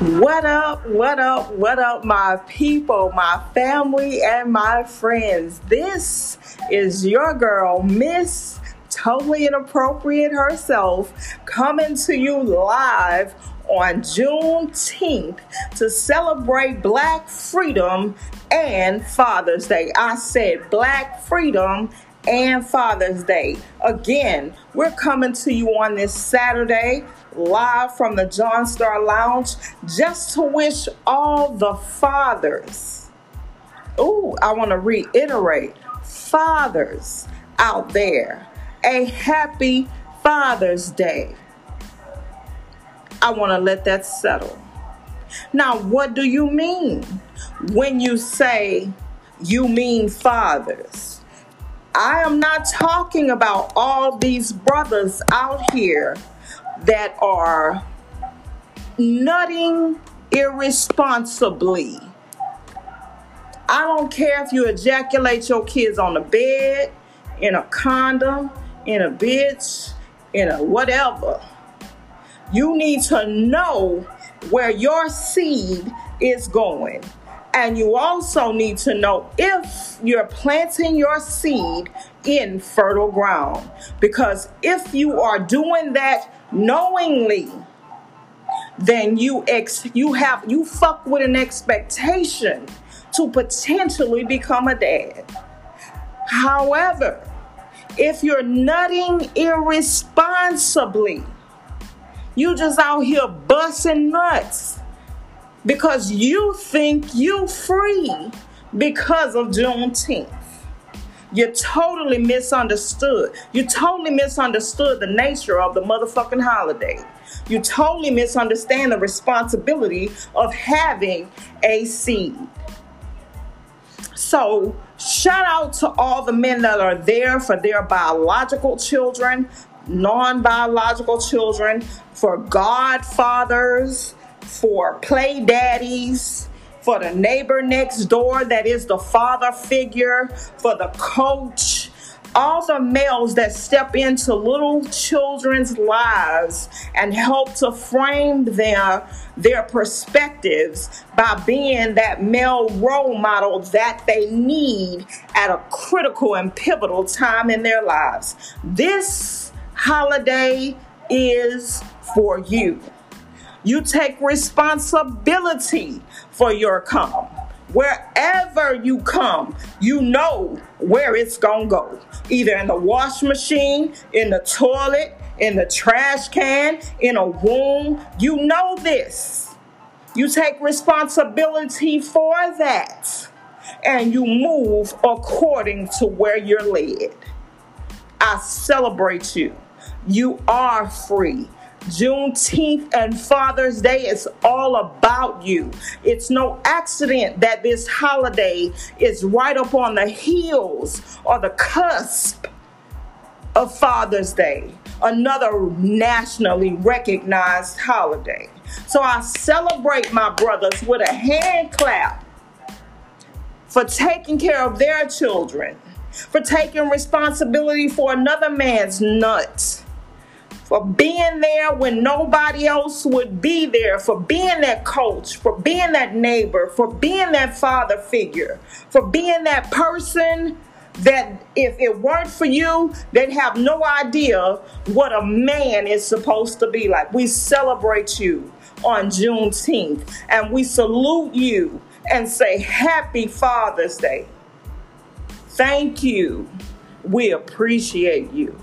What up, what up, what up, my people, my family, and my friends? This is your girl, Miss Totally Inappropriate herself, coming to you live on Juneteenth to celebrate Black freedom and Father's Day. I said Black freedom and Father's Day. Again, we're coming to you on this Saturday live from the John Star Lounge just to wish all the fathers. oh, I want to reiterate fathers out there a happy Father's Day. I want to let that settle. Now, what do you mean when you say you mean fathers? I am not talking about all these brothers out here that are nutting irresponsibly. I don't care if you ejaculate your kids on the bed, in a condom, in a bitch, in a whatever. You need to know where your seed is going. And you also need to know if you're planting your seed in fertile ground. Because if you are doing that knowingly, then you ex you have you fuck with an expectation to potentially become a dad. However, if you're nutting irresponsibly, you just out here busting nuts because you think you're free because of Juneteenth. You totally misunderstood. You totally misunderstood the nature of the motherfucking holiday. You totally misunderstand the responsibility of having a seed. So, shout out to all the men that are there for their biological children, non biological children, for godfathers, for play daddies, for the neighbor next door that is the father figure, for the coach, all the males that step into little children's lives and help to frame their their perspectives by being that male role model that they need at a critical and pivotal time in their lives. This holiday is for you. You take responsibility for your come. Wherever you come, you know where it's gonna go. Either in the wash machine, in the toilet, in the trash can, in a womb. You know this. You take responsibility for that. And you move according to where you're led. I celebrate you. You are free. Juneteenth and Father's Day is all about you. It's no accident that this holiday is right up on the heels or the cusp of Father's Day, another nationally recognized holiday. So I celebrate my brothers with a hand clap for taking care of their children, for taking responsibility for another man's nuts for being there when nobody else would be there, for being that coach, for being that neighbor, for being that father figure, for being that person that if it weren't for you, they'd have no idea what a man is supposed to be like. We celebrate you on Juneteenth and we salute you and say Happy Father's Day. Thank you. We appreciate you.